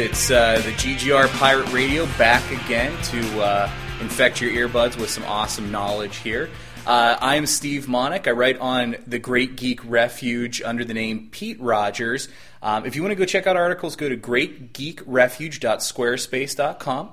It's uh, the GGR Pirate Radio back again to uh, infect your earbuds with some awesome knowledge here. Uh, I'm Steve Monick. I write on the Great Geek Refuge under the name Pete Rogers. Um, if you want to go check out articles, go to greatgeekrefuge.squarespace.com.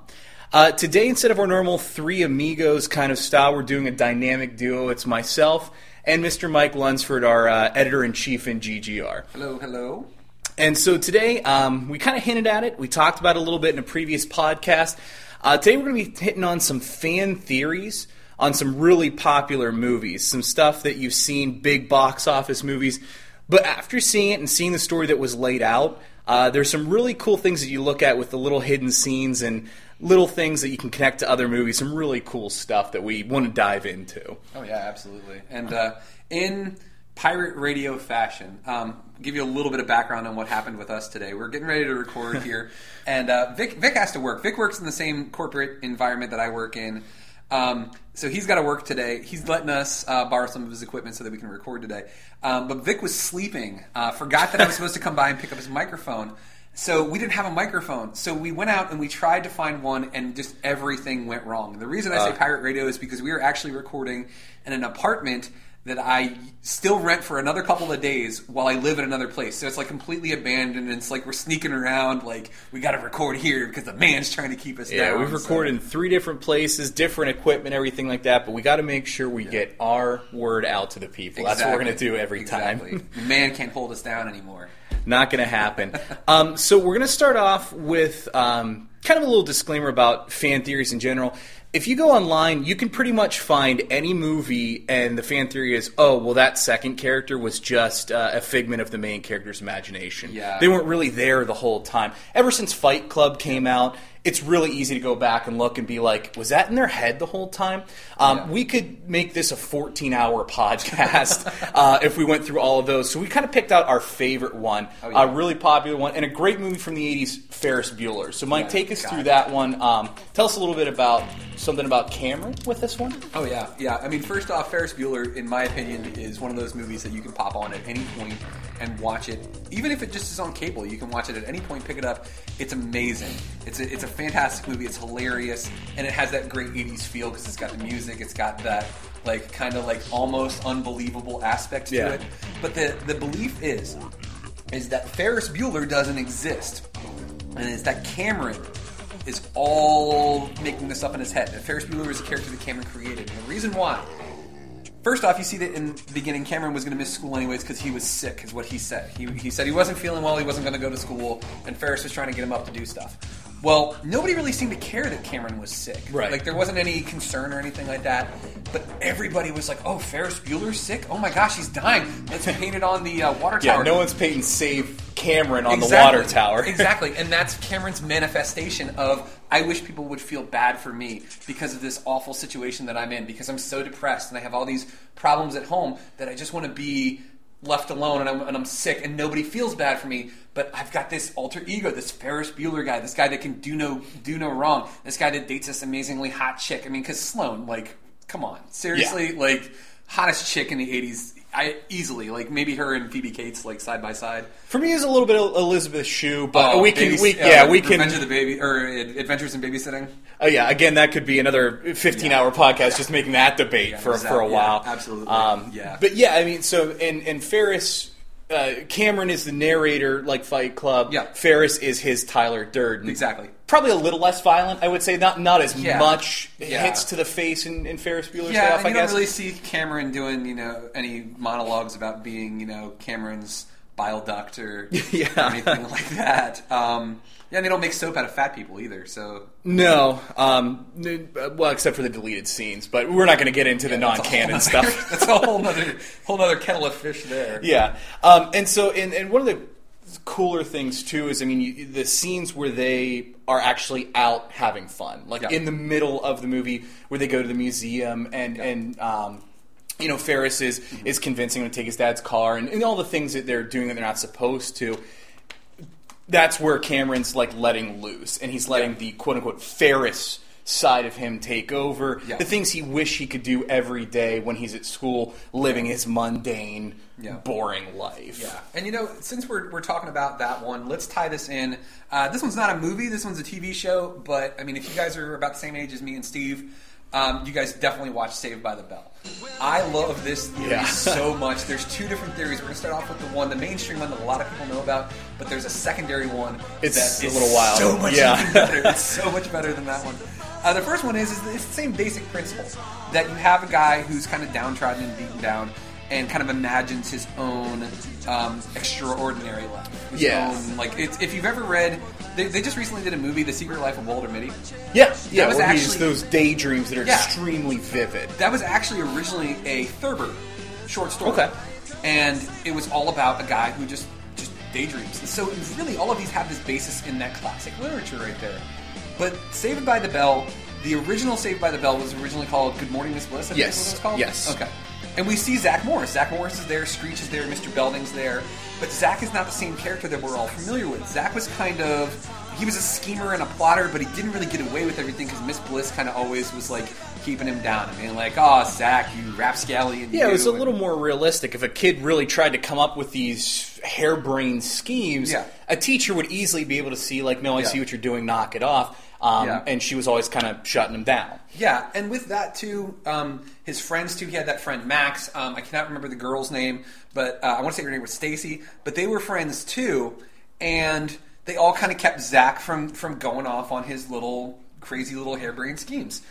Uh, today, instead of our normal three amigos kind of style, we're doing a dynamic duo. It's myself and Mr. Mike Lunsford, our uh, editor in chief in GGR. Hello, hello. And so today, um, we kind of hinted at it. We talked about it a little bit in a previous podcast. Uh, today, we're going to be hitting on some fan theories on some really popular movies, some stuff that you've seen, big box office movies. But after seeing it and seeing the story that was laid out, uh, there's some really cool things that you look at with the little hidden scenes and little things that you can connect to other movies. Some really cool stuff that we want to dive into. Oh yeah, absolutely. And uh, in pirate radio fashion, um, give you a little bit of background on what happened with us today. We're getting ready to record here, and uh, Vic Vic has to work. Vic works in the same corporate environment that I work in. Um, so he's got to work today. He's letting us uh, borrow some of his equipment so that we can record today. Um, but Vic was sleeping, uh, forgot that I was supposed to come by and pick up his microphone. So we didn't have a microphone. So we went out and we tried to find one, and just everything went wrong. The reason I say pirate radio is because we were actually recording in an apartment that I still rent for another couple of days while I live in another place. So it's like completely abandoned. And it's like we're sneaking around, like we got to record here because the man's trying to keep us down. Yeah, down. we've so- recorded in three different places, different equipment, everything like that. But we got to make sure we get our word out to the people. That's what we're going to do every Exactly. time. the man can't hold us down anymore. Not going to happen. um, so we're going to start off with um, kind of a little disclaimer about fan theories in general. If you go online, you can pretty much find any movie, and the fan theory is, oh, well, that second character was just uh, a figment of the main character's imagination. Yeah. They weren't really there the whole time. Ever since Fight Club came out, it's really easy to go back and look and be like, was that in their head the whole time? Um, Yeah. We could make this a 14 hour podcast uh, if we went through all of those. So we kind of picked out our favorite one, Oh, yeah. a really popular one, and a great movie from the 80s, Ferris Bueller. So, Mike, Yeah, take us through it. that one. Um, tell us a little bit about something about Cameron with this one. Oh yeah, yeah. I mean, first off, Ferris Bueller, in my opinion, is one of those movies that you can pop on at any point and watch it. Even if it just is on cable, you can watch it at any point, pick it up. It's amazing. It's a, it's a fantastic movie. It's hilarious, and it has that great '80s feel because it's got the music. It's got that like kind of like almost unbelievable aspect to Yeah. it. But the the belief is is that Ferris Bueller doesn't exist, and it's that Cameron is all making this up in his head. That Ferris Bueller is a character that Cameron created. And the reason why, first off, you see that in the beginning, Cameron was going to miss school anyways because he was sick, is what he said. He, he said he wasn't feeling well, he wasn't going to go to school, and Ferris was trying to get him up to do stuff. Well, nobody really seemed to care that Cameron was sick. Right. Like, there wasn't any concern or anything like that. But everybody was like, oh, Ferris Bueller's sick? Oh my gosh, he's dying. Let's paint it on the uh, water Yeah, tower. no one's painting save Cameron on the water tower. exactly, and that's Cameron's manifestation of I wish people would feel bad for me because of this awful situation that I'm in because I'm so depressed and I have all these problems at home that I just want to be left alone and I'm, and I'm sick and nobody feels bad for me. But I've got this alter ego, this Ferris Bueller guy, this guy that can do no do no wrong, this guy that dates this amazingly hot chick. I mean, because Sloane, like, come on, seriously, like hottest chick in the '80s. I easily like maybe her and Phoebe Cates like side by side. For me, it's a little bit of Elizabeth Shue, but Oh, we can, babys- we, uh, yeah, we can. Revenge of the Baby or Adventures in Babysitting. Oh yeah, again, that could be another fifteen-hour podcast just making that debate for for a while. Yeah, absolutely. Um, Yeah. but yeah, I mean, so and and Ferris. Uh, Cameron is the narrator, like Fight Club. Yeah. Ferris is his Tyler Durden. Exactly. Probably a little less violent, I would say. Not not as Yeah. much Yeah. hits to the face in, in Ferris Bueller's Yeah, stuff. I guess. don't really see Cameron doing you know any monologues about being you know Cameron's bile duct Yeah. or anything like that. Um, yeah, and they don't make soap out of fat people either. So No, um, well, except for the deleted scenes, but we're not going to get into the non-canon stuff. that's a whole other whole other kettle of fish there. Yeah, um, and so and, and one of the cooler things too is I mean you, the scenes where they are actually out having fun, like Yeah. in the middle of the movie where they go to the museum and and. Um, you know, Ferris is is convincing him to take his dad's car and, and all the things that they're doing that they're not supposed to. That's where Cameron's like letting loose, and he's letting Yeah. the quote unquote Ferris side of him take over. The things he wish he could do every day when he's at school, living his mundane, Yeah. boring life. Yeah, and you know, since we're, we're talking about that one, let's tie this in. Uh, this one's not a movie. This one's a TV show. But I mean, if you guys are about the same age as me and Steve, um, you guys definitely watch Saved by the Bell. I love this theory Yeah. so much. There's two different theories. We're gonna start off with the one, the mainstream one that a lot of people know about, but there's a secondary one. It's that a little wild. So much Yeah. better. It's so much better than that one. Uh, the first one is, is it's the same basic principle that you have a guy who's kind of downtrodden and beaten down and kind of imagines his own um, extraordinary life. His Yeah. own, like it's, if you've ever read, they, they just recently did a movie, The Secret Life of Walter Mitty. Yeah, yeah. was where he's actually- those daydreams that are Yeah. extremely vivid. That was actually originally a Thurber short story. Okay. And it was all about a guy who just just daydreams. And so really all of these have this basis in that classic literature right there. But Saved by the Bell, the original Saved by the Bell was originally called Good Morning Miss Bliss, I think Yes. is what it was called? Yes. Okay. And we see Zach Morris. Zach Morris is there, Screech is there, Mr. Belding's there. But Zach is not the same character that we're all familiar with. Zach was kind of he was a schemer and a plotter, but he didn't really get away with everything because Miss Bliss kind of always was like keeping him down and being like, "Oh, Zach, you rapscallion." Yeah, it was a little more realistic. If a kid really tried to come up with these harebrained schemes, Yeah. a teacher would easily be able to see, like, no, I Yeah. see what you're doing, knock it off. Um, Yeah. And she was always kind of shutting him down. Yeah, and with that too, um, his friends too. He had that friend Max. Um, I cannot remember the girl's name, but uh, I want to say her name was Stacy. But they were friends too, and they all kind of kept Zach from from going off on his little crazy little harebrained schemes.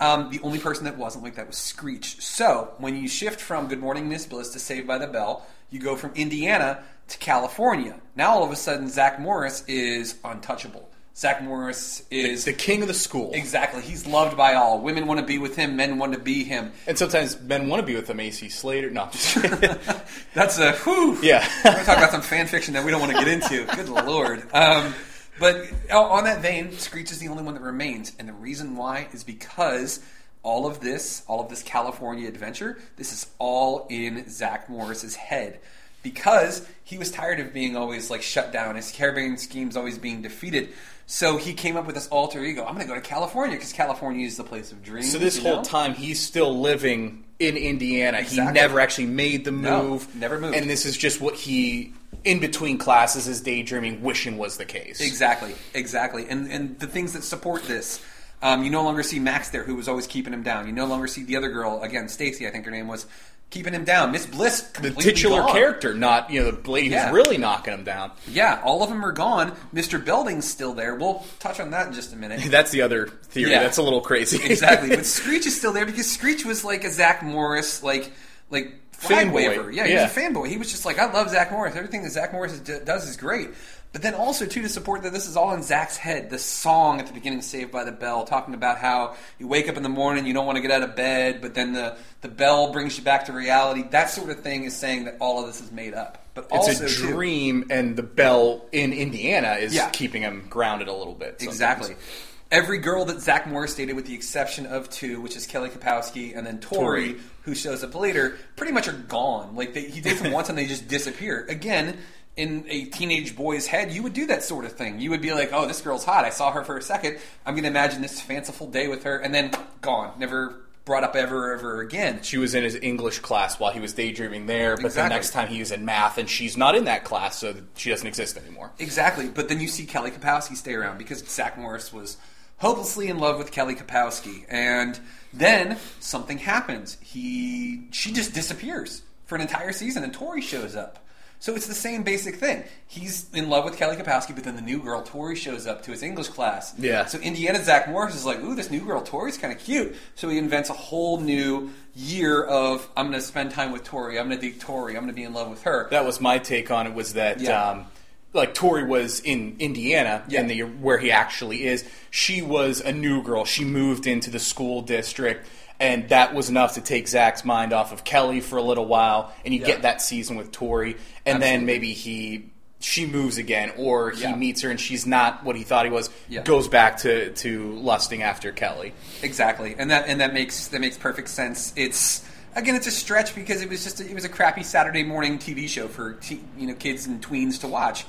Um, the only person that wasn't like that was Screech. So when you shift from Good Morning Miss Bliss to Saved by the Bell, you go from Indiana to California. Now all of a sudden, Zach Morris is untouchable. Zach Morris is The king of the school. Exactly. He's loved by all. Women want to be with him. Men want to be him. And sometimes men want to be with him. AC Slater. No, just. That's a whew. Yeah. We're going to talk about some fan fiction that we don't want to get into. Good lord. Um, but on that vein, Screech is the only one that remains, and the reason why is because all of this, all of this California adventure, this is all in Zach Morris's head. Because he was tired of being always like shut down, his harebrained schemes always being defeated. So he came up with this alter ego. I'm going to go to California because California is the place of dreams. so this you whole know? time, he's still living in Indiana. He never actually made the No, move. never moved. And this is just what he, in between classes, is daydreaming, wishing was the case. Exactly, exactly. And and the things that support this. Um, you no longer see Max there, who was always keeping him down. You no longer see the other girl again, Stacy, I think her name was, keeping him down. Miss Bliss, The titular gone. character, not you know the lady Yeah. who's really knocking him down. Yeah, all of them are gone. Mr. Belding's still there. We'll touch on that in just a minute. That's the other theory. Yeah. That's a little crazy. exactly. But Screech is still there because Screech was like a Zach Morris, like like flag Fanboy. waver. Yeah, he Yeah. was a fanboy. He was just like, I love Zach Morris. Everything that Zach Morris does is great. But then also too to support that this is all in Zach's head. The song at the beginning, "Saved by the Bell," talking about how you wake up in the morning, you don't want to get out of bed, but then the the bell brings you back to reality. That sort of thing is saying that all of this is made up. But it's a too- dream, and the bell in Indiana is Yeah. keeping him grounded a little bit. sometimes. Exactly. Every girl that Zach Morris dated, with the exception of two, which is Kelly Kapowski and then Tori, Tori. who shows up later, pretty much are gone. Like they, he dates them once and they just disappear. Again, in a teenage boy's head, you would do that sort of thing. You would be like, "Oh, this girl's hot. I saw her for a second. I'm going to imagine this fanciful day with her," and then gone, never brought up ever, ever again. She was in his English class while he was daydreaming there, but Exactly. the next time he was in math, and she's not in that class, so she doesn't exist anymore. Exactly, but then you see Kelly Kapowski stay around because Zach Morris was hopelessly in love with Kelly Kapowski, and then something happens. He she just disappears for an entire season, and Tori shows up. So it's the same basic thing. He's in love with Kelly Kapowski, but then the new girl Tori shows up to his English class. Yeah. So Indiana Zach Morris is like, "Ooh, this new girl Tori's kind of cute." So he invents a whole new year of I'm going to spend time with Tori. I'm going to date Tori. I'm going to be in love with her. That was my take on it. Was that Yeah. um, like Tori was in Indiana, Yeah. in the where he actually is. She was a new girl. She moved into the school district. And that was enough to take Zach's mind off of Kelly for a little while, and you Yeah. get that season with Tori, and then maybe he she moves again, or he Yeah. meets her and she's not what he thought he was, goes back to, to lusting after Kelly. Exactly, and that and that makes that makes perfect sense. It's again, it's a stretch because it was just a, it was a crappy Saturday morning TV show for te- you know kids and tweens to watch.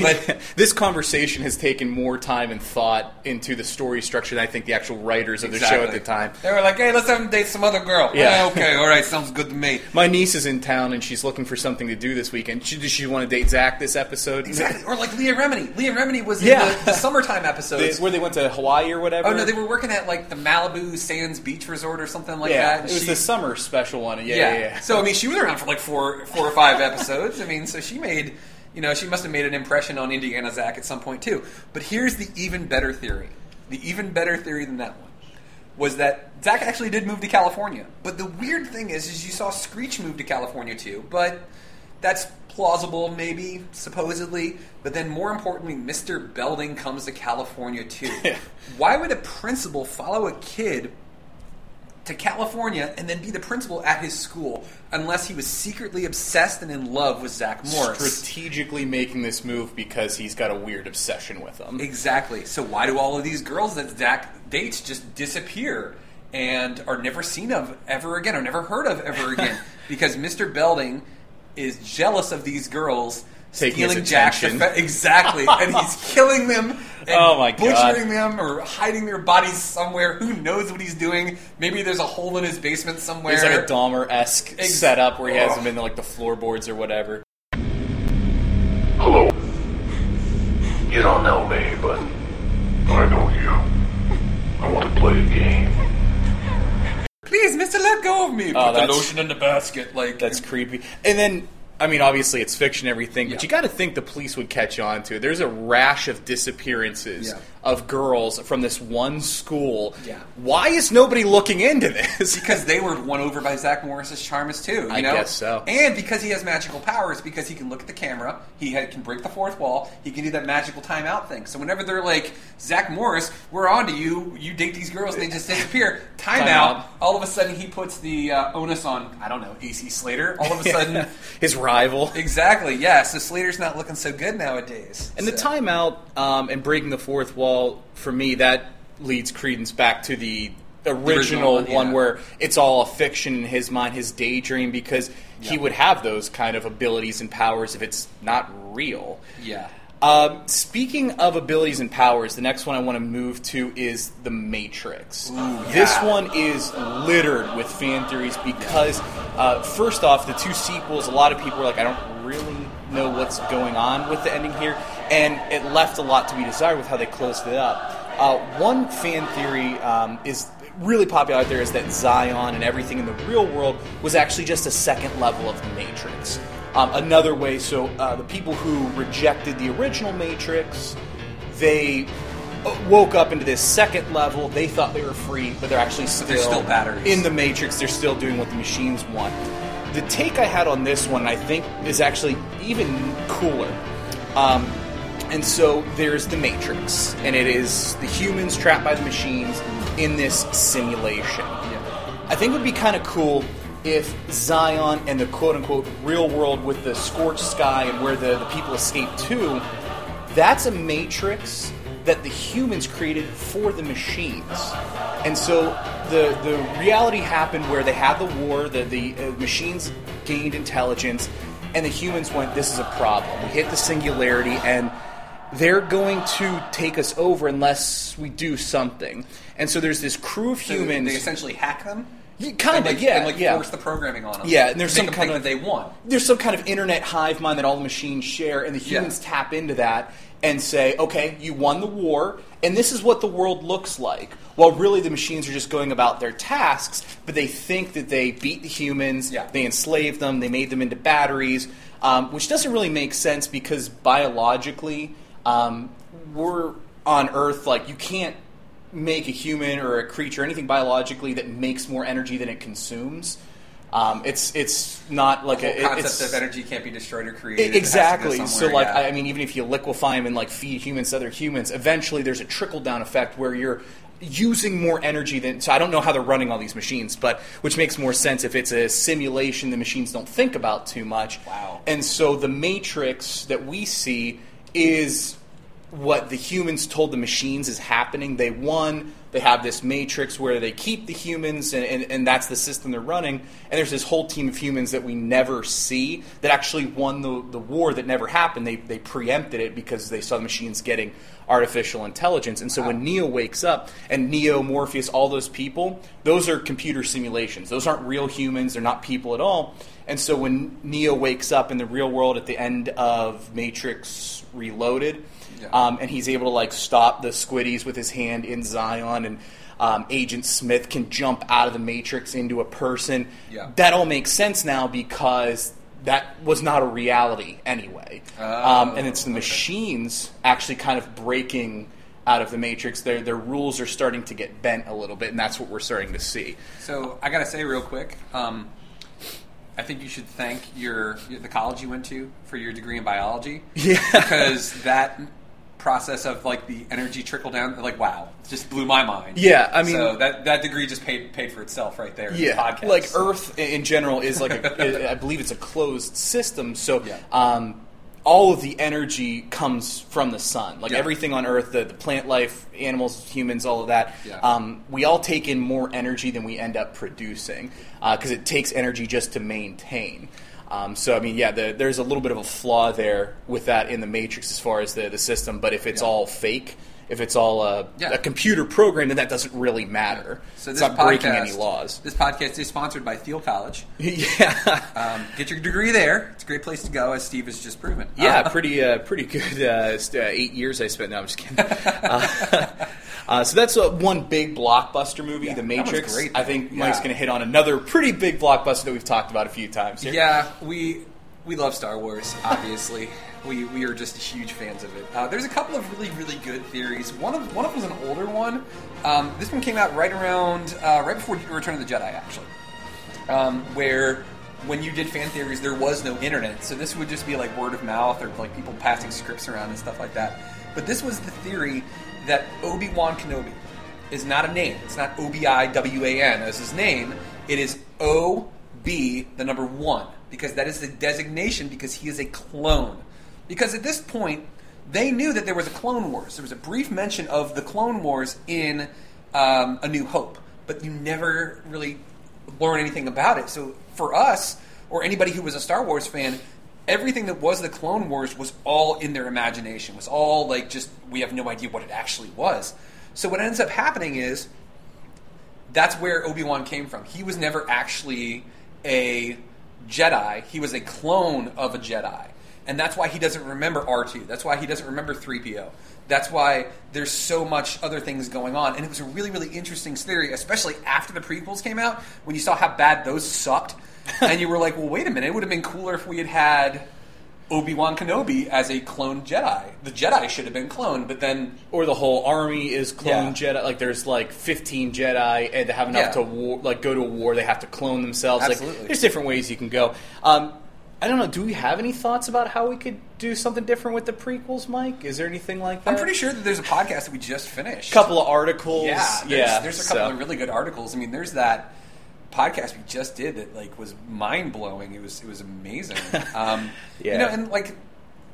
But this conversation has taken more time and thought into the story structure than I think the actual writers of the show at the time. they were like, "Hey, let's have him date some other girl." Yeah. Eh, okay, all right, sounds good to me. My niece is in town and she's looking for something to do this weekend. She, does she want to date Zach this episode? Exactly. Or like Leah Remini. Leah Remini was in Yeah. the, the summertime They- episodes. where they went to Hawaii or whatever. oh no, they were working at like the Malibu Sands Beach Resort or something like yeah, that. it was She- the summer special one. Yeah, yeah. yeah. So I mean, she was around for like four, four or five episodes. I mean, so she made, you know, she must have made an impression on Indiana Zach at some point too. But here's the even better theory. The even better theory than that one was that Zach actually did move to California. But the weird thing is, is you saw Screech move to California too. But that's plausible, maybe supposedly. But then, more importantly, Mr. Belding comes to California too. Why would a principal follow a kid? To California and then be the principal at his school unless he was secretly obsessed and in love with Zach Morris. Strategically making this move because he's got a weird obsession with him. Exactly. So why do all of these girls that Zach dates just disappear and are never seen of ever again or never heard of ever again? because Mr. Belding is jealous of these girls Taking his stealing Jack's attention. affe- exactly, and he's killing them and Oh my God. butchering them or hiding their bodies somewhere. Who knows what he's doing? Maybe there's a hole in his basement somewhere. There's like a Dahmer esque Ex- setup where he has them in like the floorboards or whatever. Hello. You don't know me, but I know you. I want to play a game. Please, Mister, let go of me. Oh, Put the lotion in the basket. Like That's creepy. And then, I mean, obviously it's fiction, everything, but Yeah. you got to think the police would catch on to it. There's a rash of disappearances Yeah. Of girls from this one school. Yeah. Why is nobody looking into this? because they were won over by Zach Morris's charms too. You I know? guess so. And because he has magical powers, because he can look at the camera, he ha- can break the fourth wall. He can do that magical timeout thing. So whenever they're like, Zach Morris, we're on to you. You date these girls, and they just disappear. Timeout. Timeout. All of a sudden, he puts the uh, onus on I don't know AC Slater. All of a sudden. his rival. Exactly, yeah. So Slater's not looking so good nowadays. And the timeout um, and breaking the fourth wall for me that leads credence back to the original, original one, one yeah. where it's all a fiction in his mind, his daydream, because he would have those kind of abilities and powers if it's not real. Yeah. Um, speaking of abilities and powers, the next one I want to move to is The Matrix. This yeah. one is littered with fan theories because, uh, first off, the two sequels, a lot of people were like, I don't really know what's going on with the ending here, and it left a lot to be desired with how they closed it up. Uh, one fan theory um, is really popular out there is that Zion and everything in the real world was actually just a second level of the Matrix. Um, another way, so uh, the people who rejected the original Matrix, they uh, woke up into this second level. They thought they were free, but they're actually still, they're still batteries. in the Matrix. They're still doing what the machines want. The take I had on this one, I think, is actually even cooler. Um, and so there's the Matrix, and it is the humans trapped by the machines in this simulation. I think it would be kind of cool if Zion and the quote unquote real world with the scorched sky and where the, the people escape to, that's a matrix that the humans created for the machines. And so the, the reality happened where they had the war, the, the uh, machines gained intelligence, and the humans went, This is a problem. We hit the singularity, and they're going to take us over unless we do something. And so there's this crew of So humans. They essentially hack them. Yeah, kind of, like, yeah, and like yeah. force the programming on them. Yeah, and there's some kind of- that they won. there's some kind of internet hive mind that all the machines share, and the humans Yeah. tap into that and say, okay, you won the war, and this is what the world looks like. While really the machines are just going about their tasks, but they think that they beat the humans, Yeah. they enslaved them, they made them into batteries, um, which doesn't really make sense because biologically, um, we're on Earth, like, you can't make a human or a creature, anything biologically that makes more energy than it consumes. Um, it's it's not like The a concept of energy can't be destroyed or created. Go Exactly. So, like, yeah. I I mean, even if you liquefy them and like feed humans to other humans, eventually there's a trickle down effect where you're using more energy than. So, I don't know how they're running all these machines, but which makes more sense if it's a simulation the machines don't think about too much. Wow. And so, the matrix that we see is what the humans told the machines is happening. They won. They have this matrix where they keep the humans, and, and, and that's the system they're running. And there's this whole team of humans that we never see that actually won the, the war that never happened. They, they preempted it because they saw the machines getting artificial intelligence. And so when Neo wakes up, and Neo, Morpheus, all those people, those are computer simulations. Those aren't real humans, they're not people at all. And so when Neo wakes up in the real world at the end of Matrix Reloaded, Yeah. um, and he's able to like stop the squiddies with his hand in Zion, and um, Agent Smith can jump out of the Matrix into a person. Yeah. That all makes sense now because that was not a reality anyway. Oh, um, and it's the okay. machines actually kind of breaking out of the Matrix. Their their rules are starting to get bent a little bit, and that's what we're starting to see. So I gotta say real quick, um, I think you should thank your the college you went to for your degree in biology. Yeah. because that process of like the energy trickle down, like wow, it just blew my mind. Yeah, I mean- so that that degree just paid paid for itself right there. Yeah, podcast. like So- Earth in general is like a, I believe it's a closed system. So Yeah. um, all of the energy comes from the sun. Like Yeah. everything on Earth, the, the plant life, animals, humans, all of that. Yeah. Um, we all take in more energy than we end up producing because it takes energy just to maintain. Um, so I mean, yeah, the, there's a little bit of a flaw there with that in the Matrix as far as the, the system. But if it's Yeah. all fake, if it's all a, Yeah. a computer program, then that doesn't really matter. So it's this not breaking podcast- any laws. This podcast is sponsored by Thiel College. yeah. Um, get your degree there. It's a great place to go, as Steve has just proven. Yeah, Uh, pretty uh, pretty good. Uh, uh, eight years I spent. No, I'm just kidding. Uh, so that's uh, one big blockbuster movie, Yeah, The Matrix. great, I think Mike's going to hit on another pretty big blockbuster that we've talked about a few times. Here. Yeah, we we love Star Wars. Obviously, we we are just huge fans of it. Uh, there's a couple of really really good theories. One of one of them was an older one. Um, this one came out right around uh, right before Return of the Jedi, actually, um, where. When you did fan theories, there was no internet, so this would just be like word of mouth or like people passing scripts around and stuff like that. But this was the theory that Obi Wan Kenobi is not a name. It's not O B I W A N as his name. It is O B, the number one, because that is the designation because he is a clone. Because at this point, they knew that there was a Clone Wars. There was a brief mention of the Clone Wars in um, A New Hope, but you never really learn anything about it. So for us, or anybody who was a Star Wars fan, everything that was the Clone Wars was all in their imagination. Was all like just we have no idea what it actually was. So what ends up happening is that's where Obi Wan came from. He was never actually a Jedi. He was a clone of a Jedi, and that's why he doesn't remember R two. That's why he doesn't remember three PO. That's why there's so much other things going on, and it was a really, really interesting theory, especially after the prequels came out, when you saw how bad those sucked, and you were like, "Well, wait a minute! It would have been cooler if we had had Obi Wan Kenobi as a cloned Jedi. The Jedi should have been cloned, but then Or the whole army is clone Yeah. Jedi. Like there's like 15 Jedi, and to have enough Yeah. to war, like go to a war, they have to clone themselves. Absolutely. Like there's different ways you can go. Um, I don't know. Do we have any thoughts about how we could do something different with the prequels, Mike? Is there anything like that? I'm pretty sure that there's a podcast that we just finished. A couple of articles. Yeah, there's, yeah. there's a couple so- of really good articles. I mean, there's that podcast we just did that like was mind blowing. It was it was amazing. Um, Yeah. you know, and like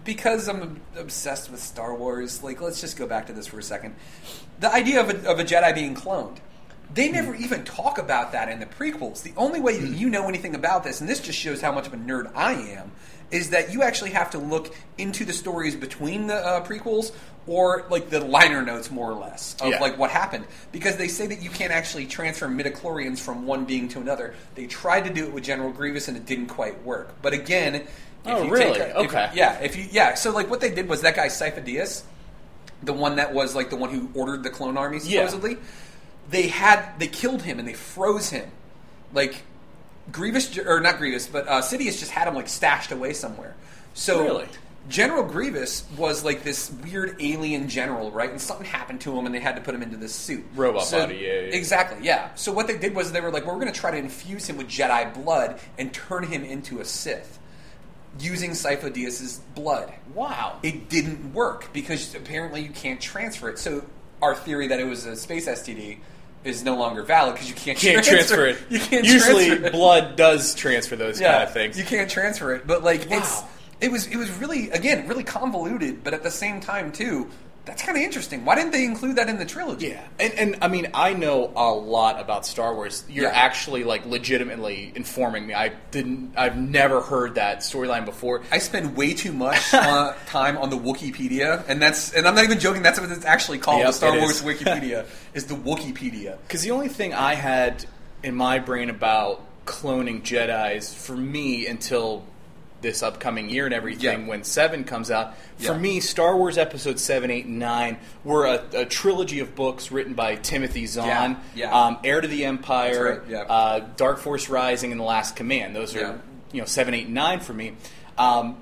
because I'm obsessed with Star Wars, like let's just go back to this for a second. The idea of a, of a Jedi being cloned. They never even talk about that in the prequels. The only way that you know anything about this, and this just shows how much of a nerd I am, is that you actually have to look into the stories between the uh, prequels or like the liner notes, more or less, of Yeah. like what happened. Because they say that you can't actually transfer midichlorians from one being to another. They tried to do it with General Grievous and it didn't quite work. But again, if Oh, you really? Take a- if- Okay. yeah. If you yeah. So like what they did was that guy Sifo Dyas, the one that was like the one who ordered the clone army supposedly, Yeah. They had they killed him and they froze him, like Grievous or not Grievous, but uh, Sidious just had him like stashed away somewhere. So Really? General Grievous was like this weird alien general, right? And something happened to him, and they had to put him into this suit. Robot So- body, yeah, yeah. Exactly, yeah. So what they did was they were like, well, we're going to try to infuse him with Jedi blood and turn him into a Sith using Sifo Dyas's blood. Wow. It didn't work because apparently you can't transfer it. So our theory that it was a space STD is no longer valid because you can't, can't transfer it. You can't Usually, transfer it. blood does transfer those kind of things. You can't transfer it, but like it's Wow. It was it was really again really convoluted, but at the same time too, That's kind of interesting. Why didn't they include that in the trilogy? Yeah, and and I mean, I know a lot about Star Wars. You're Yeah. actually like legitimately informing me. I didn't. I've never heard that storyline before. I spend way too much uh, time on the Wikipedia, and that's and I'm not even joking. That's what it's actually called. Yep, the Star Wars is. Wikipedia is the Wikipedia. Because the only thing I had in my brain about cloning Jedi's for me until this upcoming year and everything, Yeah. when Seven comes out, for Yeah. me, Star Wars Episode Seven, Eight, and Nine were a, a trilogy of books written by Timothy Zahn, Yeah. Um, Heir to the Empire, right, uh, Dark Force Rising, and The Last Command. Those are you know seven, eight, and nine for me. Um,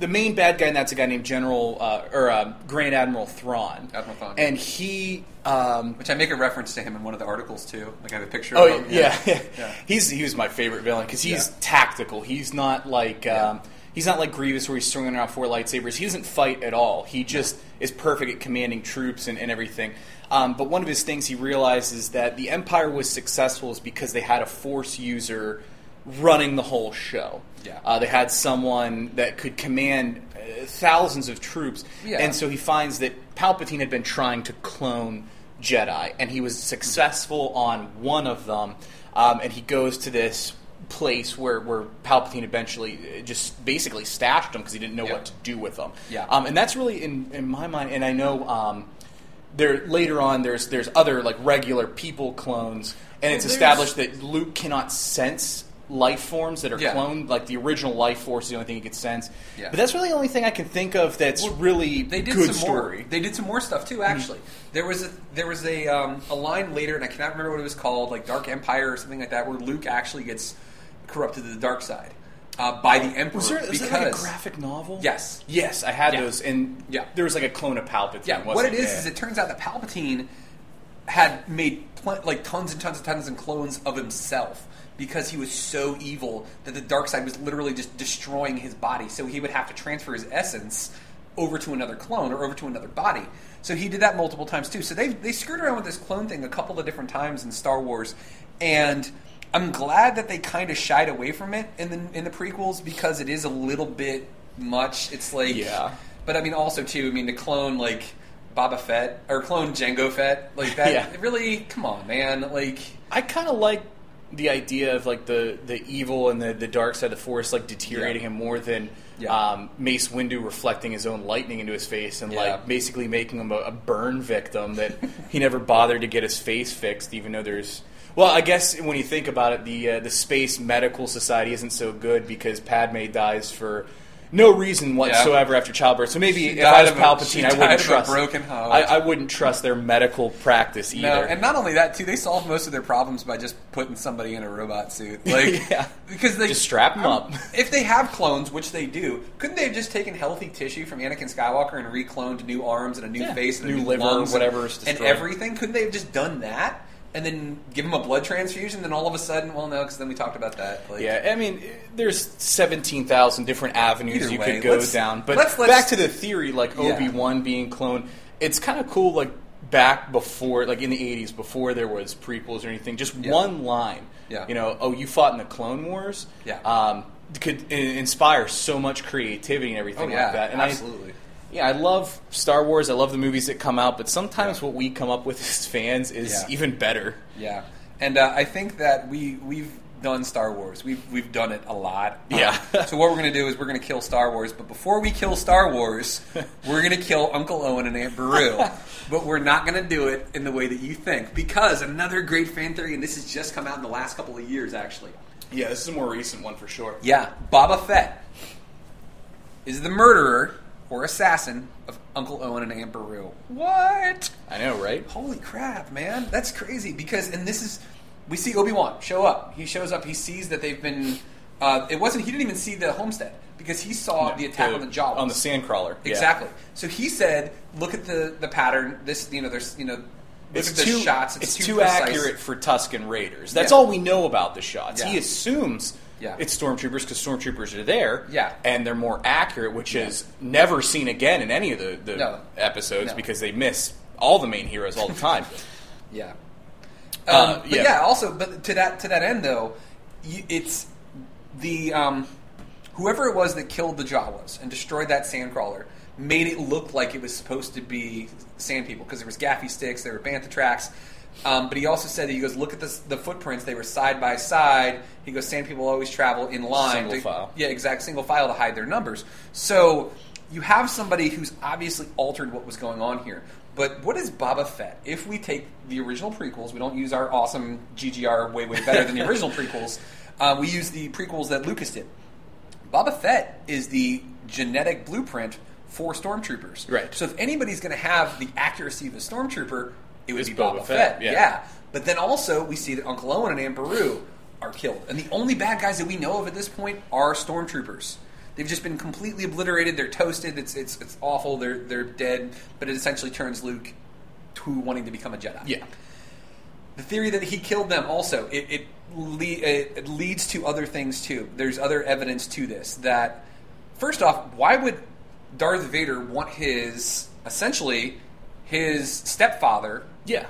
the main bad guy, and that's a guy named General uh, or uh, Grand Admiral Thrawn, Admiral Thrawn. and he. Um, Which I make a reference to him in one of the articles too. Like I have a picture Oh of him. yeah, yeah. Yeah. he's he was my favorite villain because he's Yeah. tactical. He's not like um, he's not like Grievous where he's swinging around four lightsabers. He doesn't fight at all. He just is perfect at commanding troops and, and everything. Um, but one of his things he realizes that the Empire was successful is because they had a Force user running the whole show. Yeah. Uh, they had someone that could command uh, thousands of troops, Yeah. and so he finds that Palpatine had been trying to clone Jedi, and he was successful on one of them. Um, and he goes to this place where, where Palpatine eventually uh, just basically stashed them because he didn't know Yeah. what to do with them. Yeah. Um, and that's really in, in my mind. And I know um, there later on there's there's other like regular people clones, and it's established that Luke cannot sense life forms that are Yeah. cloned. Like the original life force is the only thing he could sense. Yeah. But that's really the only thing I can think of that's Well, really they did good some story. more. They did some more stuff too. Actually, there was a there was a um, a line later, and I cannot remember what it was called, like Dark Empire or something like that, where Luke actually gets corrupted to the dark side uh, by the Emperor. Was there, was because there like a graphic novel? Yes. Yes, I had Yeah. those, and Yeah. there was like a clone of Palpatine. Yeah, what it is is it turns out that Palpatine had made pl- like tons and tons and tons and clones of himself because he was so evil that the dark side was literally just destroying his body. So he would have to transfer his essence over to another clone or over to another body. So he did that multiple times too. So they they screwed around with this clone thing a couple of different times in Star Wars, and I'm glad that they kind of shied away from it in the in the prequels because it is a little bit much. It's like Yeah. but I mean, also too. I mean, the clone like Boba Fett or clone Jango Fett like that. Yeah. Really, come on, man. Like, I kind of like the idea of like the the evil and the the dark side of the force like deteriorating Yeah. him more than Yeah. um, Mace Windu reflecting his own lightning into his face and Yeah. like basically making him a, a burn victim that he never bothered to get his face fixed, even though there's. Well, I guess when you think about it, the uh, the space medical society isn't so good because Padme dies for no reason whatsoever after childbirth. So maybe She if I was Palpatine, she I wouldn't trust broken heart. I, I wouldn't trust their medical practice either. no, and not only that too. They solve most of their problems by just putting somebody in a robot suit. Like, Yeah. because they Just strap 'em um, up. If they have clones, which they do, couldn't they have just taken healthy tissue from Anakin Skywalker and recloned new arms and a new Yeah. face and a New new liver, lungs and- whatever is and everything? Couldn't they have just done that? And then give him a blood transfusion. Then all of a sudden, well, no, because then we talked about that. Like, Yeah, I mean, there's seventeen thousand different avenues you way, could go down. But let's- let's- back to the theory, like Yeah. Obi Wan being cloned, it's kind of cool. Like back before, like in the '80s, before there was prequels or anything, just Yeah. one line. Yeah. You know, oh, you fought in the Clone Wars. Yeah. Um, could inspire so much creativity and everything Oh, yeah, like that. And I- absolutely. Yeah, I love Star Wars. I love the movies that come out, but sometimes what we come up with as fans is Yeah. even better. Yeah, and uh, I think that we we've done Star Wars. We've we've done it a lot. Um, Yeah. so what we're gonna do is we're gonna kill Star Wars, but before we kill Star Wars, we're gonna kill Uncle Owen and Aunt Beru. but we're not gonna do it in the way that you think because another great fan theory, and this has just come out in the last couple of years, actually. Yeah, this is a more recent one for sure. Yeah, Boba Fett is the murderer or assassin of Uncle Owen and Aunt Beru. What? I know, right? Holy crap, man. That's crazy because and this is we see Obi-Wan show up. He shows up, he sees that they've been uh, it wasn't he didn't even see the homestead because he saw the attack on the Jawas. on the Sandcrawler. Yeah. Exactly. So he said, "Look at the the pattern. This, you know, there's, you know, look It's at the too shots. It's, It's, too, precise. accurate for Tusken Raiders. That's Yeah. all we know about the shots. He assumes Yeah. it's stormtroopers because stormtroopers are there. Yeah. and they're more accurate, which is never seen again in any of the, the No. episodes No. because they miss all the main heroes all the time. Yeah. Uh, Um, but yeah. yeah. Also, but to that to that end though, you, it's the um, whoever it was that killed the Jawas and destroyed that sandcrawler. made it look like it was supposed to be sand people because there was gaffi sticks, there were bantha tracks. Um, but he also said that he goes, look at this, the footprints; they were side by side. He goes, sand people always travel in line, Single to- file. yeah, exact single file to hide their numbers. So you have somebody who's obviously altered what was going on here. But what is Boba Fett? If we take the original prequels, we don't use our awesome GGR way way better than the original prequels. Uh, we use the prequels that Lucas did. Boba Fett is the genetic blueprint for stormtroopers. Right. So if anybody's going to have the accuracy of a stormtrooper, it would It's be Boba Boba, Fett, Fett. yeah. yeah. But then also we see that Uncle Owen and Aunt Beru are killed, and the only bad guys that we know of at this point are stormtroopers. They've just been completely obliterated. They're toasted. It's it's it's awful. They're they're dead. But it essentially turns Luke to wanting to become a Jedi. Yeah. The theory that he killed them also it it, le- it leads to other things too. There's other evidence to this that first off, why would Darth Vader want his essentially his stepfather? Yeah.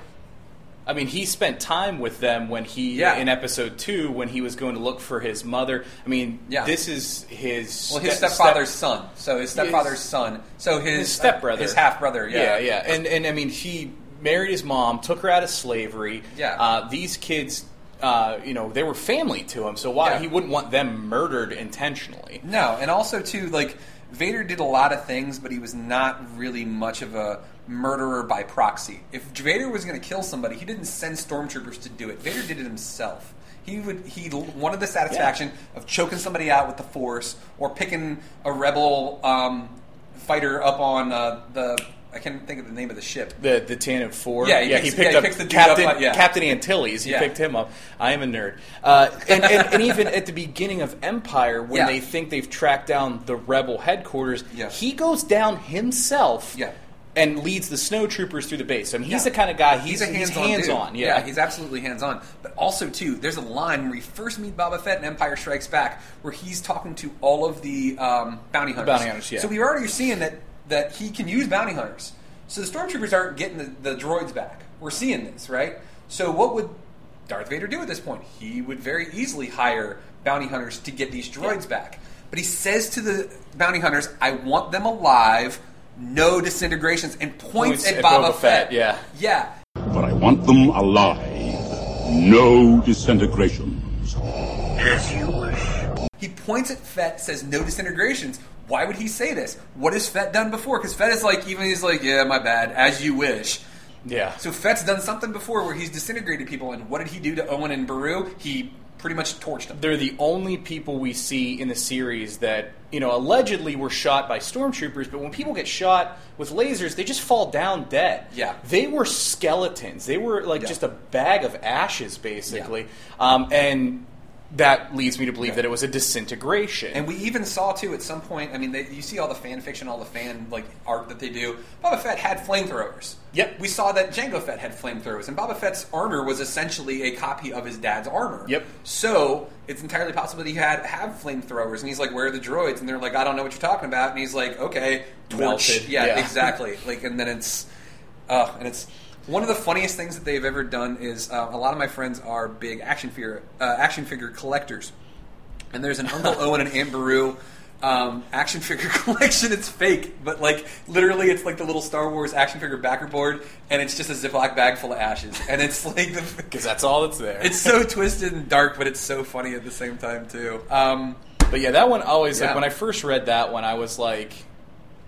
I mean, he spent time with them when he, Yeah. in episode two, when he was going to look for his mother. I mean, Yeah. this is his. Well, his step- stepfather's step- son. So his stepfather's son. So his, his stepbrother, his half brother. Yeah, Yeah, yeah, and and I mean, he married his mom, took her out of slavery. Yeah. uh, these kids, uh, you know, they were family to him. So why Yeah. he wouldn't want them murdered intentionally? No, and also too, like Vader did a lot of things, but he was not really much of a murderer by proxy. If Vader was going to kill somebody, he didn't send stormtroopers to do it. Vader did it himself. He would he wanted the satisfaction of choking somebody out with the Force or picking a rebel um, fighter up on uh, the I can't think of the name of the ship. The the Tantive Four. Yeah, he yeah, picks- he picked yeah, he up the Captain up, yeah. Captain Antilles. He Yeah. picked him up. I am a nerd. Uh, and, and, and even at the beginning of Empire, when Yeah. they think they've tracked down the rebel headquarters, Yeah. he goes down himself. Yeah. And leads the snow troopers through the base. I mean, he's Yeah. the kind of guy. He's, He's a hands-on. hands dude. on. Yeah. he's absolutely hands-on. But also, too, there's a line where we first meet Boba Fett in Empire Strikes Back, where he's talking to all of the um, bounty hunters. bounty hunters, yeah. So we already seeing that that he can use bounty hunters. So the stormtroopers aren't getting the, the droids back. We're seeing this, right? So what would Darth Vader do at this point? He would very easily hire bounty hunters to get these droids back. But he says to the bounty hunters, "I want them alive." No disintegrations, and points, Points at, at Boba, Boba Fett, yeah. yeah, But I want them alive. No disintegrations. As you wish. He points at Fett, says no disintegrations. Why would he say this? What has Fett done before? Because Fett is like, even he's like, yeah, my bad, as you wish. yeah. So Fett's done something before where he's disintegrated people, and what did he do to Owen and Beru? He pretty much torched them. they're the only people we see in the series that you know allegedly were shot by stormtroopers but when people get shot with lasers they just fall down dead Yeah. they were skeletons they were like Yeah. just a bag of ashes basically um, and that leads me to believe that it was a disintegration And we even saw too at some point. I mean, they, you see all the fan fiction, all the fan like art that they do. Boba Fett had flamethrowers. Yep. We saw that Jango Fett had flamethrowers, and Boba Fett's armor was essentially a copy of his dad's armor. Yep. So it's entirely possible that he had have flamethrowers, and he's like, "Where are the droids?" And they're like, "I don't know what you're talking about." And he's like, "Okay, torch." Yeah, Yeah. exactly. Like, and then it's, uh, and it's. One of the funniest things that they've ever done is uh, a lot of my friends are big action figure uh, action figure collectors, and there's an Uncle Owen and Aunt Beru um, action figure collection. It's fake, but like literally, it's like the little Star Wars action figure backer board, and it's just a Ziploc bag full of ashes, and it's like because that's all that's there It's so twisted and dark, but it's so funny at the same time too. Um, But yeah, that one always like when I first read that one, I was like,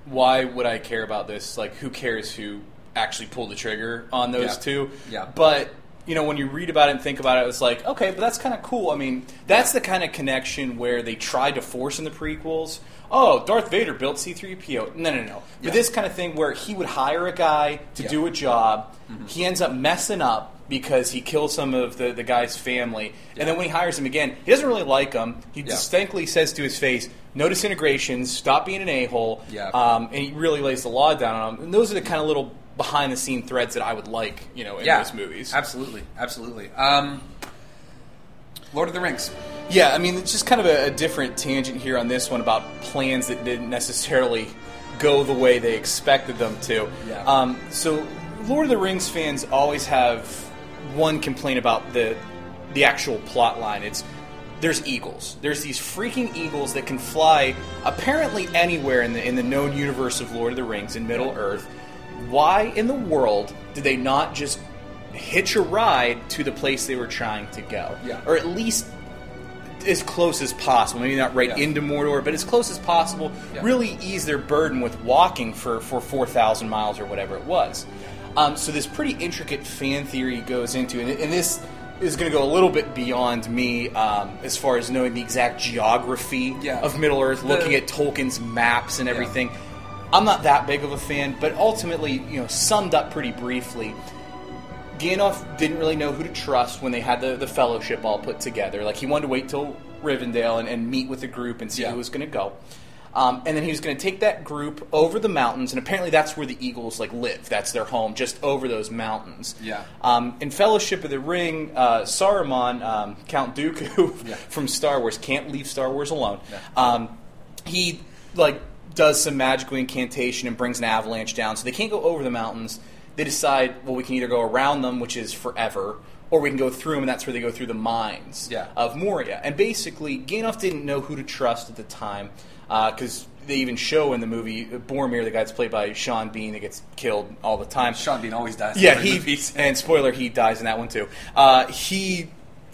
why would I care about this? Like, who cares who actually pull the trigger on those Yeah. two? Yeah. But you know, when you read about it and think about it, it's like, okay, but that's kind of cool. I mean, that's the kind of connection where they tried to force in the prequels. Oh, Darth Vader built C-3PO. No, no, no. Yeah. But this kind of thing where he would hire a guy to Yeah. do a job, he ends up messing up because he kills some of the, the guy's family. And then when he hires him again, he doesn't really like him. He Yeah. distinctly says to his face, no disintegrations, stop being an a-hole. Yeah. Um, and he really lays the law down on him. And those are the kind of little behind the scene threads that I would like, you know, in yeah, those movies. Absolutely, absolutely. Um, Lord of the Rings. Yeah, I mean, it's just kind of a, a different tangent here on this one about plans that didn't necessarily go the way they expected them to. Yeah. Um, so, Lord of the Rings fans always have one complaint about the the actual plot line. It's there's eagles. There's these freaking eagles that can fly apparently anywhere in the in the known universe of Lord of the Rings in Middle Earth. Why in the world did they not just hitch a ride to the place they were trying to go? Yeah. Or at least as close as possible. Maybe not right Yeah. into Mordor, but as close as possible. Yeah. Really ease their burden with walking for, for 4,000 miles or whatever it was. Um, so this pretty intricate fan theory goes into, and, and this is going to go a little bit beyond me um, as far as knowing the exact geography Yeah. of Middle Earth, The- looking at Tolkien's maps and everything. I'm not that big of a fan, but ultimately, you know, summed up pretty briefly, Gandalf didn't really know who to trust when they had the, the fellowship all put together. Like he wanted to wait till Rivendell and, and meet with the group and see Yeah. who was going to go. Um, and then he was going to take that group over the mountains, and apparently that's where the Eagles like live. That's their home, just over those mountains. Yeah. Um, in Fellowship of the Ring, uh, Saruman, um, Count Dooku Yeah. from Star Wars, can't leave Star Wars alone. Yeah. Um, he like does some magical incantation and brings an avalanche down, so they can't go over the mountains. They decide, well, we can either go around them, which is forever, or we can go through them, and that's where they go through the mines Yeah. of Moria. And basically, Gandalf didn't know who to trust at the time because they even show in the movie Boromir, the guy that's played by Sean Bean, that gets killed all the time. Sean Bean always dies. Yeah, he movie. and spoiler, he dies in that one too. Uh, he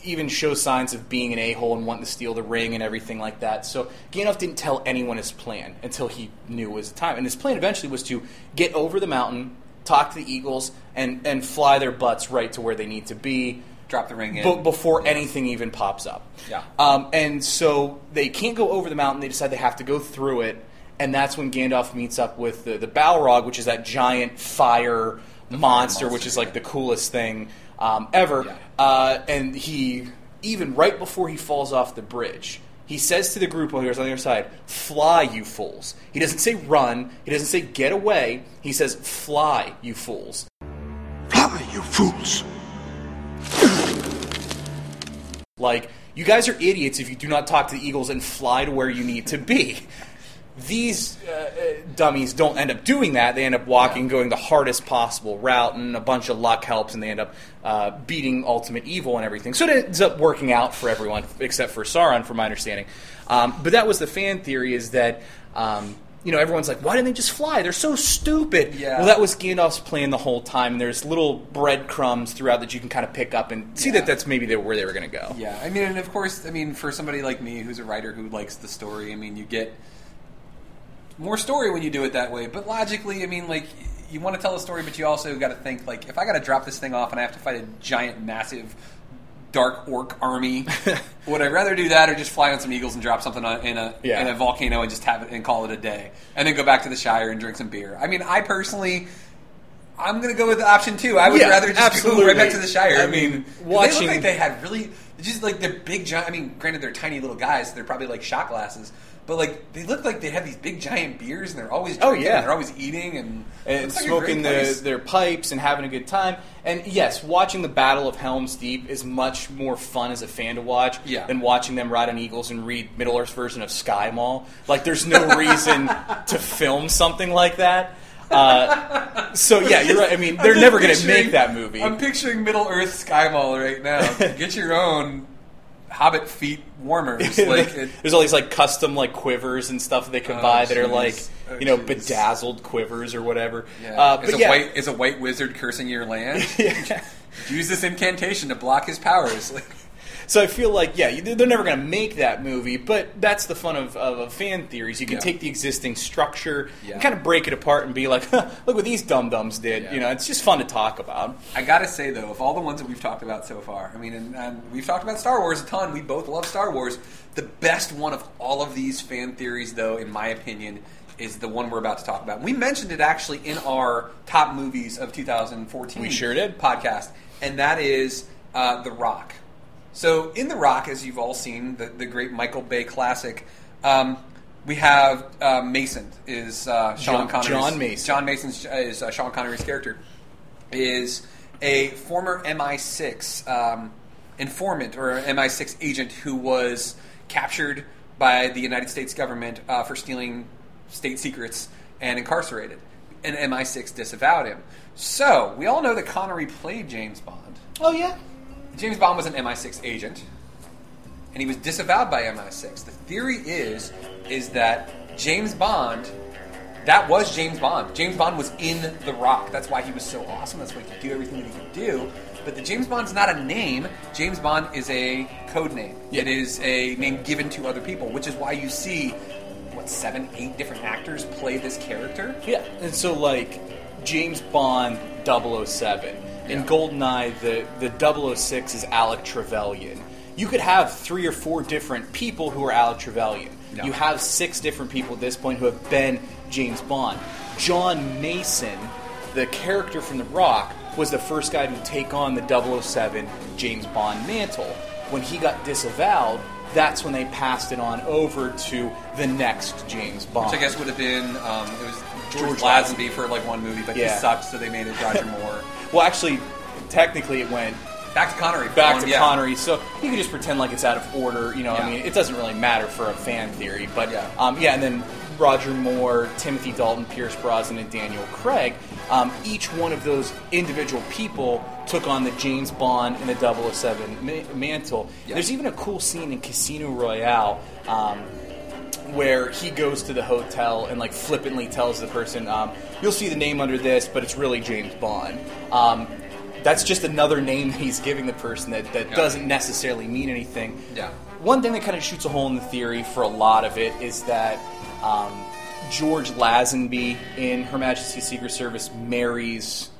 even show signs of being an a-hole and wanting to steal the ring and everything like that. So Gandalf didn't tell anyone his plan until he knew it was the time. And his plan eventually was to get over the mountain, talk to the eagles, and and fly their butts right to where they need to be. Drop the ring in. But before anything even pops up. Yeah. Um, and so they can't go over the mountain. They decide they have to go through it. And that's when Gandalf meets up with the, the Balrog, which is that giant fire monster, which monster, is like the coolest thing um, ever. Yeah. Uh, and he, even right before he falls off the bridge, he says to the group while he was on the other side, Fly, you fools. He doesn't say run. He doesn't say get away. He says, Fly, you fools. Fly, you fools! Like, you guys are idiots if you do not talk to the Eagles and fly to where you need to be. These uh, uh, dummies don't end up doing that. They end up walking, going the hardest possible route, and a bunch of luck helps, and they end up uh, beating ultimate evil and everything. So it ends up working out for everyone except for Sauron, from my understanding. Um, but that was the fan theory: is that um, you know everyone's like, why didn't they just fly? They're so stupid. Yeah. Well, that was Gandalf's plan the whole time. And there's little breadcrumbs throughout that you can kind of pick up and see Yeah. that that's maybe where they were going to go. Yeah, I mean, and of course, I mean, for somebody like me who's a writer who likes the story, I mean, you get more story when you do it that way. But logically, I mean, like, you want to tell a story, but you also got to think, like, if I got to drop this thing off and I have to fight a giant, massive, dark orc army, would I rather do that or just fly on some eagles and drop something on, in a Yeah. in a volcano and just have it and call it a day, and then go back to the Shire and drink some beer? I mean, I personally. I'm gonna go with option two. I would Yeah, rather just absolutely. go right back to the Shire. I, I mean, mean, they look like they had really just like they're big giant. I mean, granted they're tiny little guys. So they're probably like shot glasses, but like they look like they have these big giant beers and they're always Oh, drinking yeah. and they're always eating and, and like smoking the, their pipes and having a good time. And yes, watching the Battle of Helm's Deep is much more fun as a fan to watch Yeah. than watching them ride on eagles and read Middle Earth's version of Sky Mall. Like, there's no reason to film something like that. Uh, so yeah, you're right. I mean, they're never going to make that movie. I'm picturing Middle Earth Sky Mall right now. Get your own Hobbit feet warmers. Like it, There's all these like custom like quivers and stuff that they can Oh, buy that are like Oh, you know jeez. bedazzled quivers or whatever. yeah. Uh, is a yeah, white is a white wizard cursing your land? Yeah. Use this incantation to block his powers. Like, So I feel like, yeah, they're never going to make that movie, but that's the fun of, of, of fan theories. You can Yeah. take the existing structure Yeah. and kind of break it apart and be like, huh, look what these dum dums did. Yeah. You know, it's just fun to talk about. I gotta say though, of all the ones that we've talked about so far, I mean, and, and we've talked about Star Wars a ton. We both love Star Wars. The best one of all of these fan theories, though, in my opinion, is the one we're about to talk about. We mentioned it actually in our top movies of 2014. We sure did. podcast, and that is uh, The Rock. So, in The Rock, as you've all seen, the, the great Michael Bay classic, um, we have uh, Mason is uh, Sean John- Connery's John Mason. John Mason is uh, Sean Connery's character is a former MI6 um, informant or MI6 agent who was captured by the United States government uh, for stealing state secrets and incarcerated. And MI6 disavowed him. So, we all know that Connery played James Bond. Oh, yeah. James Bond was an MI6 agent. and he was disavowed by MI6. The theory is is that James Bond that was James Bond. James Bond was in The Rock. That's why he was so awesome. That's why he could do everything that he could do. But the James Bond's not a name. James Bond is a code name. Yeah. It is a name given to other people, which is why you see what seven, eight different actors play this character. Yeah, and so like James Bond 007. In Yeah. GoldenEye, the, the 006 is Alec Trevelyan. You could have three or four different people who are Alec Trevelyan. Yeah. You have six different people at this point who have been James Bond. John Mason, the character from The Rock, was the first guy to take on the 007 James Bond mantle. When he got disavowed, that's when they passed it on over to the next James Bond. Which I guess would have been um, it was George, George Lazenby for like one movie, but Yeah. he sucked, so they made it Roger Moore. Well, actually, technically, it went Back to Connery. back one, to yeah. Connery, so you can just pretend like it's out of order. You know, Yeah. I mean, it doesn't really matter for a fan theory, but Yeah. um, yeah. And then Roger Moore, Timothy Dalton, Pierce Brosnan, and Daniel Craig. Um, each one of those individual people took on the James Bond and the 007 ma- mantle. There's even a cool scene in Casino Royale. Um, where he goes to the hotel and like flippantly tells the person, um, "You'll see the name under this, but it's really James Bond." Um, that's just another name that he's giving the person that, that Yeah. doesn't necessarily mean anything. Yeah. One thing that kind of shoots a hole in the theory for a lot of it is that um, George Lazenby in Her Majesty's Secret Service marries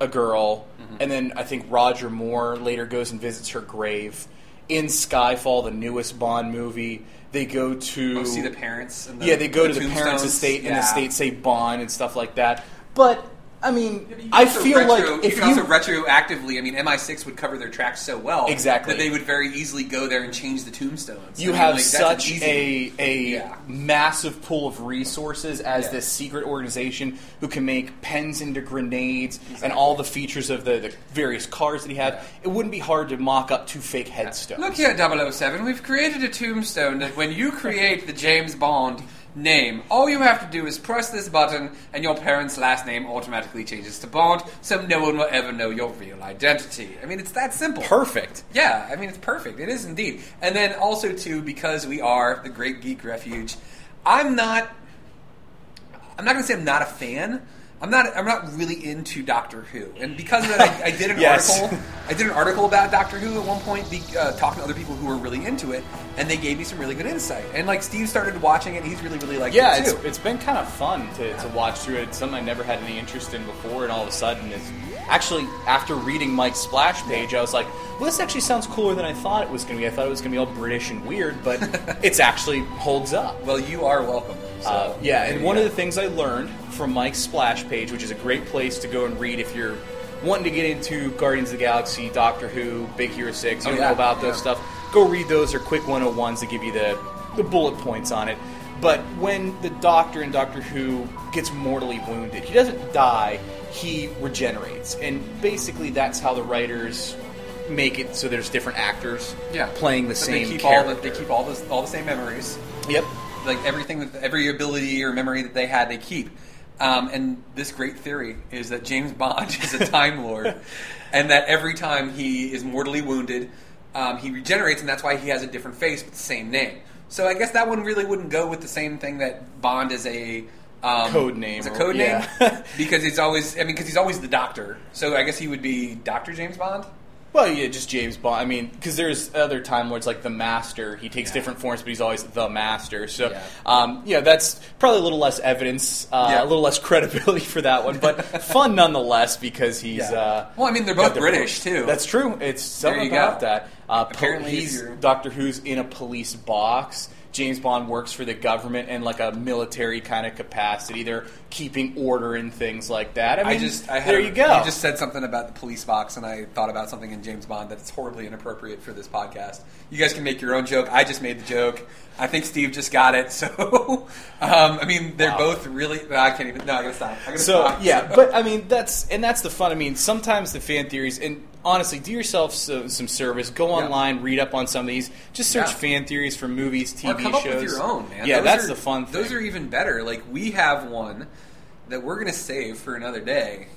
a girl, Mm-hmm. and then I think Roger Moore later goes and visits her grave. In Skyfall, the newest Bond movie, they go to Oh, see the parents. And the, yeah, they go to the parents' estate, and the Yeah. estate say Bond and stuff like that. But I mean, You can I feel retro- like you if can you also retroactively, I mean, MI6 would cover their tracks so well Exactly. that they would very easily go there and change the tombstones. you I mean, have like, such easy- a a Yeah. massive pool of resources as Yeah. this secret organization who can make pens into grenades and all the features of the, the various cars that he had. Yeah. It wouldn't be hard to mock up two fake headstones. Look here, 007. We've created a tombstone that when you create the James Bond name, all you have to do is press this button and your parents' last name automatically changes to Bond, so no one will ever know your real identity. I mean, it's that simple. Perfect. Yeah, I mean it's perfect. It is indeed. And then also too, because we are the Great Geek Refuge, I'm not. I'm not going to say I'm not a fan. I'm not. I'm not really into Doctor Who, and because of that, I, I did an Yes. article. I did an article about Doctor Who at one point, be, uh, talking to other people who were really into it, and they gave me some really good insight. And like Steve started watching it, and he's really, really liked Yeah, it it's, too. it's been kind of fun to, to watch through it. It's something I never had any interest in before, and all of a sudden, it's actually after reading Mike's splash page, I was like, "Well, this actually sounds cooler than I thought it was going to be. I thought it was going to be all British and weird, but it's actually holds up." well, you are welcome. So, Uh, yeah, and one of the things I learned from Mike's splash page, which is a great place to go and read if you're wanting to get into Guardians of the Galaxy, Doctor Who, Big Hero Six, you Oh, don't yeah, know about those yeah. stuff. Go read those. They're quick 101s that give you the the bullet points on it. But when the Doctor in Doctor Who gets mortally wounded, he doesn't die. He regenerates, and basically that's how the writers make it so there's different actors yeah playing the But same They keep character. all the, they keep all the all the same memories. yep. like everything every ability or memory that they had they keep um, and this great theory is that james bond is a time lord and that every time he is mortally wounded um, he regenerates and that's why he has a different face but the same name. So i guess that one really wouldn't go with the same thing that bond is a um, Code name is a or- code yeah. name. Because it's always i mean because he's always the doctor. So i guess he would be dr james bond Well, yeah, just James Bond. I mean, because there's other time lords like the Master. He takes Yeah. different forms, but he's always the Master. So, Yeah. um, yeah, that's probably a little less evidence, uh, Yeah. a little less credibility for that one, but fun nonetheless because he's. Yeah. Uh, Well, I mean, they're both the- British, too. That's true. It's something you go. about that. Uh, Apparently, if he's Doctor Who's in a police box. James Bond works for the government in like a military kind of capacity. They're keeping order and things like that. I I mean, just I there a- you go. You just said something about the police box, and I thought about something in James Bond that's horribly inappropriate for this podcast. You guys can make your own joke. I just made the joke. I think Steve just got it. So, um, I mean, they're Wow. both really. I can't even. No, I gotta stop. I gotta so stop. yeah, but I mean that's and that's the fun. I mean, sometimes the fan theories and honestly, do yourself so, some service. Go Yeah. online, read up on some of these. Just search Yeah. fan theories for movies, TV or come up shows. with your own, man. Yeah, Those that's are- the fun thing. Those are even better. Like we have one that we're gonna save for another day.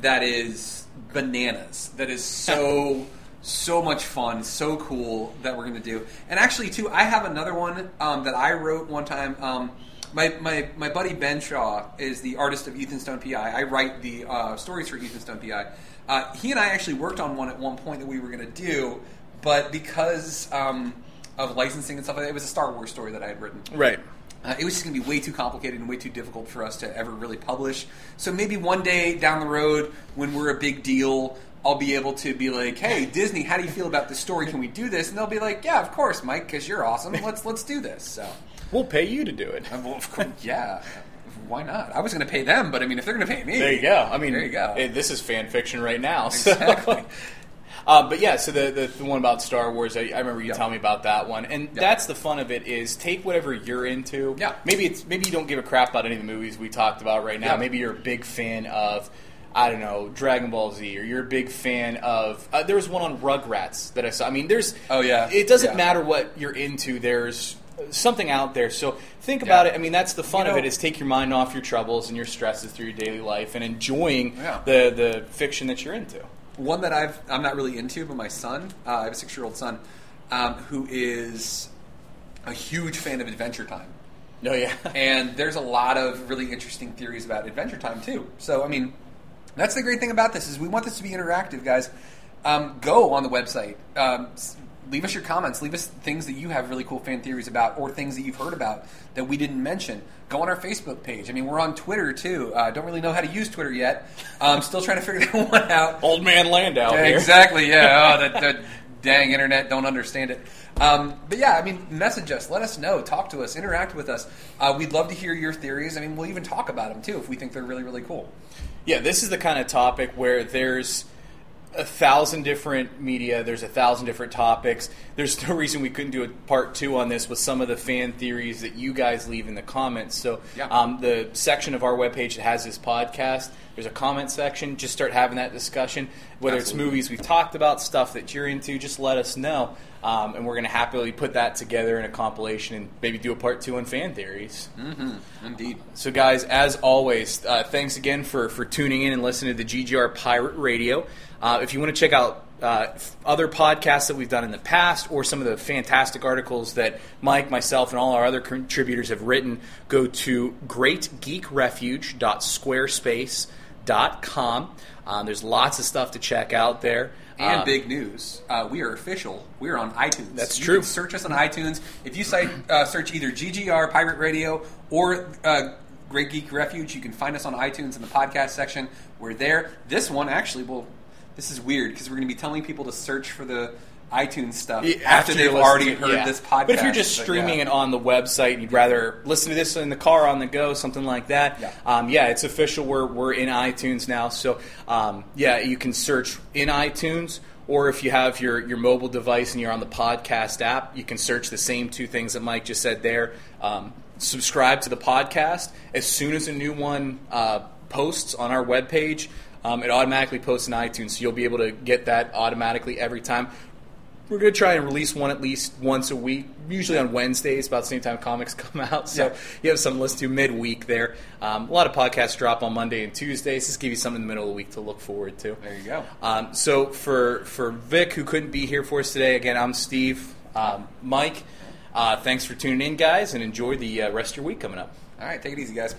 That is bananas. That is so so much fun, so cool that we're going to do. And actually, too, I have another one um, that I wrote one time. Um, my, my, my buddy Ben Shaw is the artist of Ethan Stone PI. I write the uh, stories for Ethan Stone PI. Uh, he and I actually worked on one at one point that we were going to do, but because um, of licensing and stuff like that, it was a Star Wars story that I had written. Right. Uh, it was just going to be way too complicated and way too difficult for us to ever really publish. So maybe one day down the road, when we're a big deal, I'll be able to be like, "Hey, Disney, how do you feel about this story? Can we do this?" And they'll be like, "Yeah, of course, Mike, because you're awesome. Let's let's do this." So, We'll pay you to do it. uh, well, of course, yeah, why not? I was going to pay them, but I mean, if they're going to pay me, There you go. I mean, there you go. it- this is fan fiction right now. so- Exactly. Uh, but yeah, so the, the the one about Star Wars, I, I remember you Yeah. telling me about that one, and Yeah. that's the fun of it is take whatever you're into. Yeah. Maybe it's maybe you don't give a crap about any of the movies we talked about right now. Yeah. Maybe you're a big fan of. I don't know Dragon Ball Z, or you're a big fan of. Uh, there was one on Rugrats that I saw. I mean, there's. Oh, yeah. It doesn't Yeah. matter what you're into. There's something out there. So think about it. I mean, that's the fun You of it is take your mind off your troubles and your stresses through your daily life and enjoying Yeah. the the fiction that you're into. one that I've I'm not really into, but my son, uh, I have a six year old son, um, who is a huge fan of Adventure Time. No, yeah. and there's a lot of really interesting theories about Adventure Time too. So I mean, that's the great thing about this is we want this to be interactive, guys. Um, go on the website. Um, leave us your comments. Leave us things that you have really cool fan theories about, or things that you've heard about that we didn't mention. Go on our Facebook page. I mean, we're on Twitter too. Uh, don't really know how to use Twitter yet. I'm um, still trying to figure that one out. Old man Landau Yeah, exactly. Yeah. Oh, that, that dang internet don't understand it. Um, but yeah, I mean, message us, let us know, talk to us, interact with us. Uh, we'd love to hear your theories. I mean, we'll even talk about them too if we think they're really, really cool. Yeah, this is the kind of topic where there's a thousand different media, there's a thousand different topics. There's no reason we couldn't do a part two on this with some of the fan theories that you guys leave in the comments. So, Yeah. um, the section of our webpage that has this podcast, there's a comment section. Just start having that discussion. Whether Absolutely. it's movies we've talked about, stuff that you're into, just let us know. Um, and we're going to happily put that together in a compilation and maybe do a part two on fan theories. Indeed. So, guys, as always, uh, thanks again for, for tuning in and listening to the GGR Pirate Radio. Uh, if you want to check out uh, other podcasts that we've done in the past or some of the fantastic articles that Mike, myself, and all our other contributors have written, go to greatgeekrefuge.squarespace.com. Um, there's lots of stuff to check out there. And Um, big news, uh, we are official. We are on iTunes. That's You true. can search us on iTunes. If you cite, uh, search either GGR Pirate Radio or uh, Great Geek Refuge, you can find us on iTunes in the podcast section. We're there. This one actually, well, this is weird because we're going to be telling people to search for the iTunes stuff Yeah, after, they've already heard yeah. this podcast. But if you're just streaming yeah. it on the website and you'd rather listen to this in the car on the go, something like that, Yeah. um, yeah, it's official. We're, we're in iTunes now. So, um, yeah, you can search in iTunes. Or if you have your, your mobile device and you're on the podcast app, you can search the same two things that Mike just said there. Um, subscribe to the podcast. As soon as a new one uh, posts on our webpage, um, it automatically posts in iTunes. So you'll be able to get that automatically every time. We're going to try and release one at least once a week, usually on Wednesdays, about the same time comics come out. So Yeah. you have something to listen to midweek there. Um, a lot of podcasts drop on Monday and Tuesdays. Just give you something in the middle of the week to look forward to. There you go. Um, so for for Vic, who couldn't be here for us today, again, I'm Steve. Um, Mike, uh, thanks for tuning in, guys, and enjoy the uh, rest of your week coming up. All right, take it easy, guys.